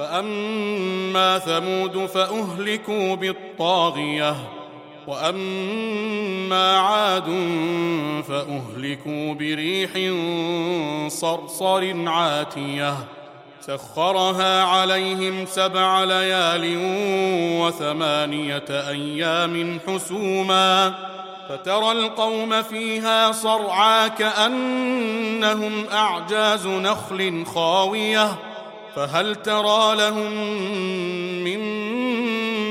فأما ثمود فأهلكوا بالطاغية وأما عاد فأهلكوا بريح صرصر عاتية. سخرها عليهم سبع ليال وثمانية أيام حسوما. فترى القوم فيها صرعى كأنهم أعجاز نخل خاوية. فهل ترى لهم من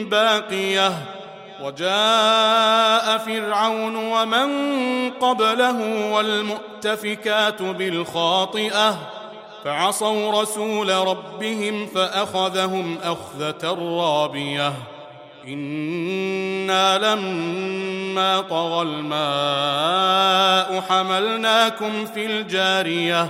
باقية؟ وجاء فرعون ومن قبله والمؤتفكات بالخاطئة فعصوا رسول ربهم فأخذهم أخذة رابية. إنا لما طغى الماء حملناكم في الجارية.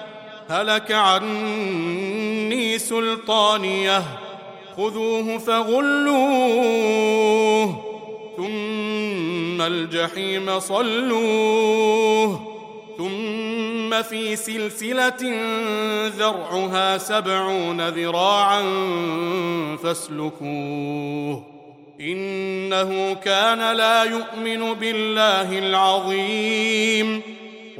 هلك عني سلطانيه خذوه فغلوه ثم الجحيم صلوه ثم في سلسلة ذرعها سبعون ذراعا فاسلكوه إنه كان لا يؤمن بالله العظيم.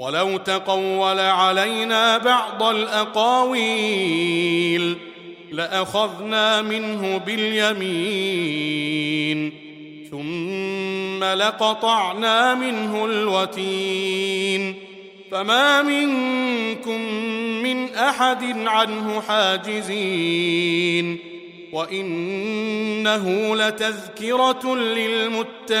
ولو تقول علينا بعض الأقاويل لأخذنا منه باليمين ثم لقطعنا منه الوتين. فما منكم من أحد عنه حاجزين. وإنه لتذكرة للمتقين.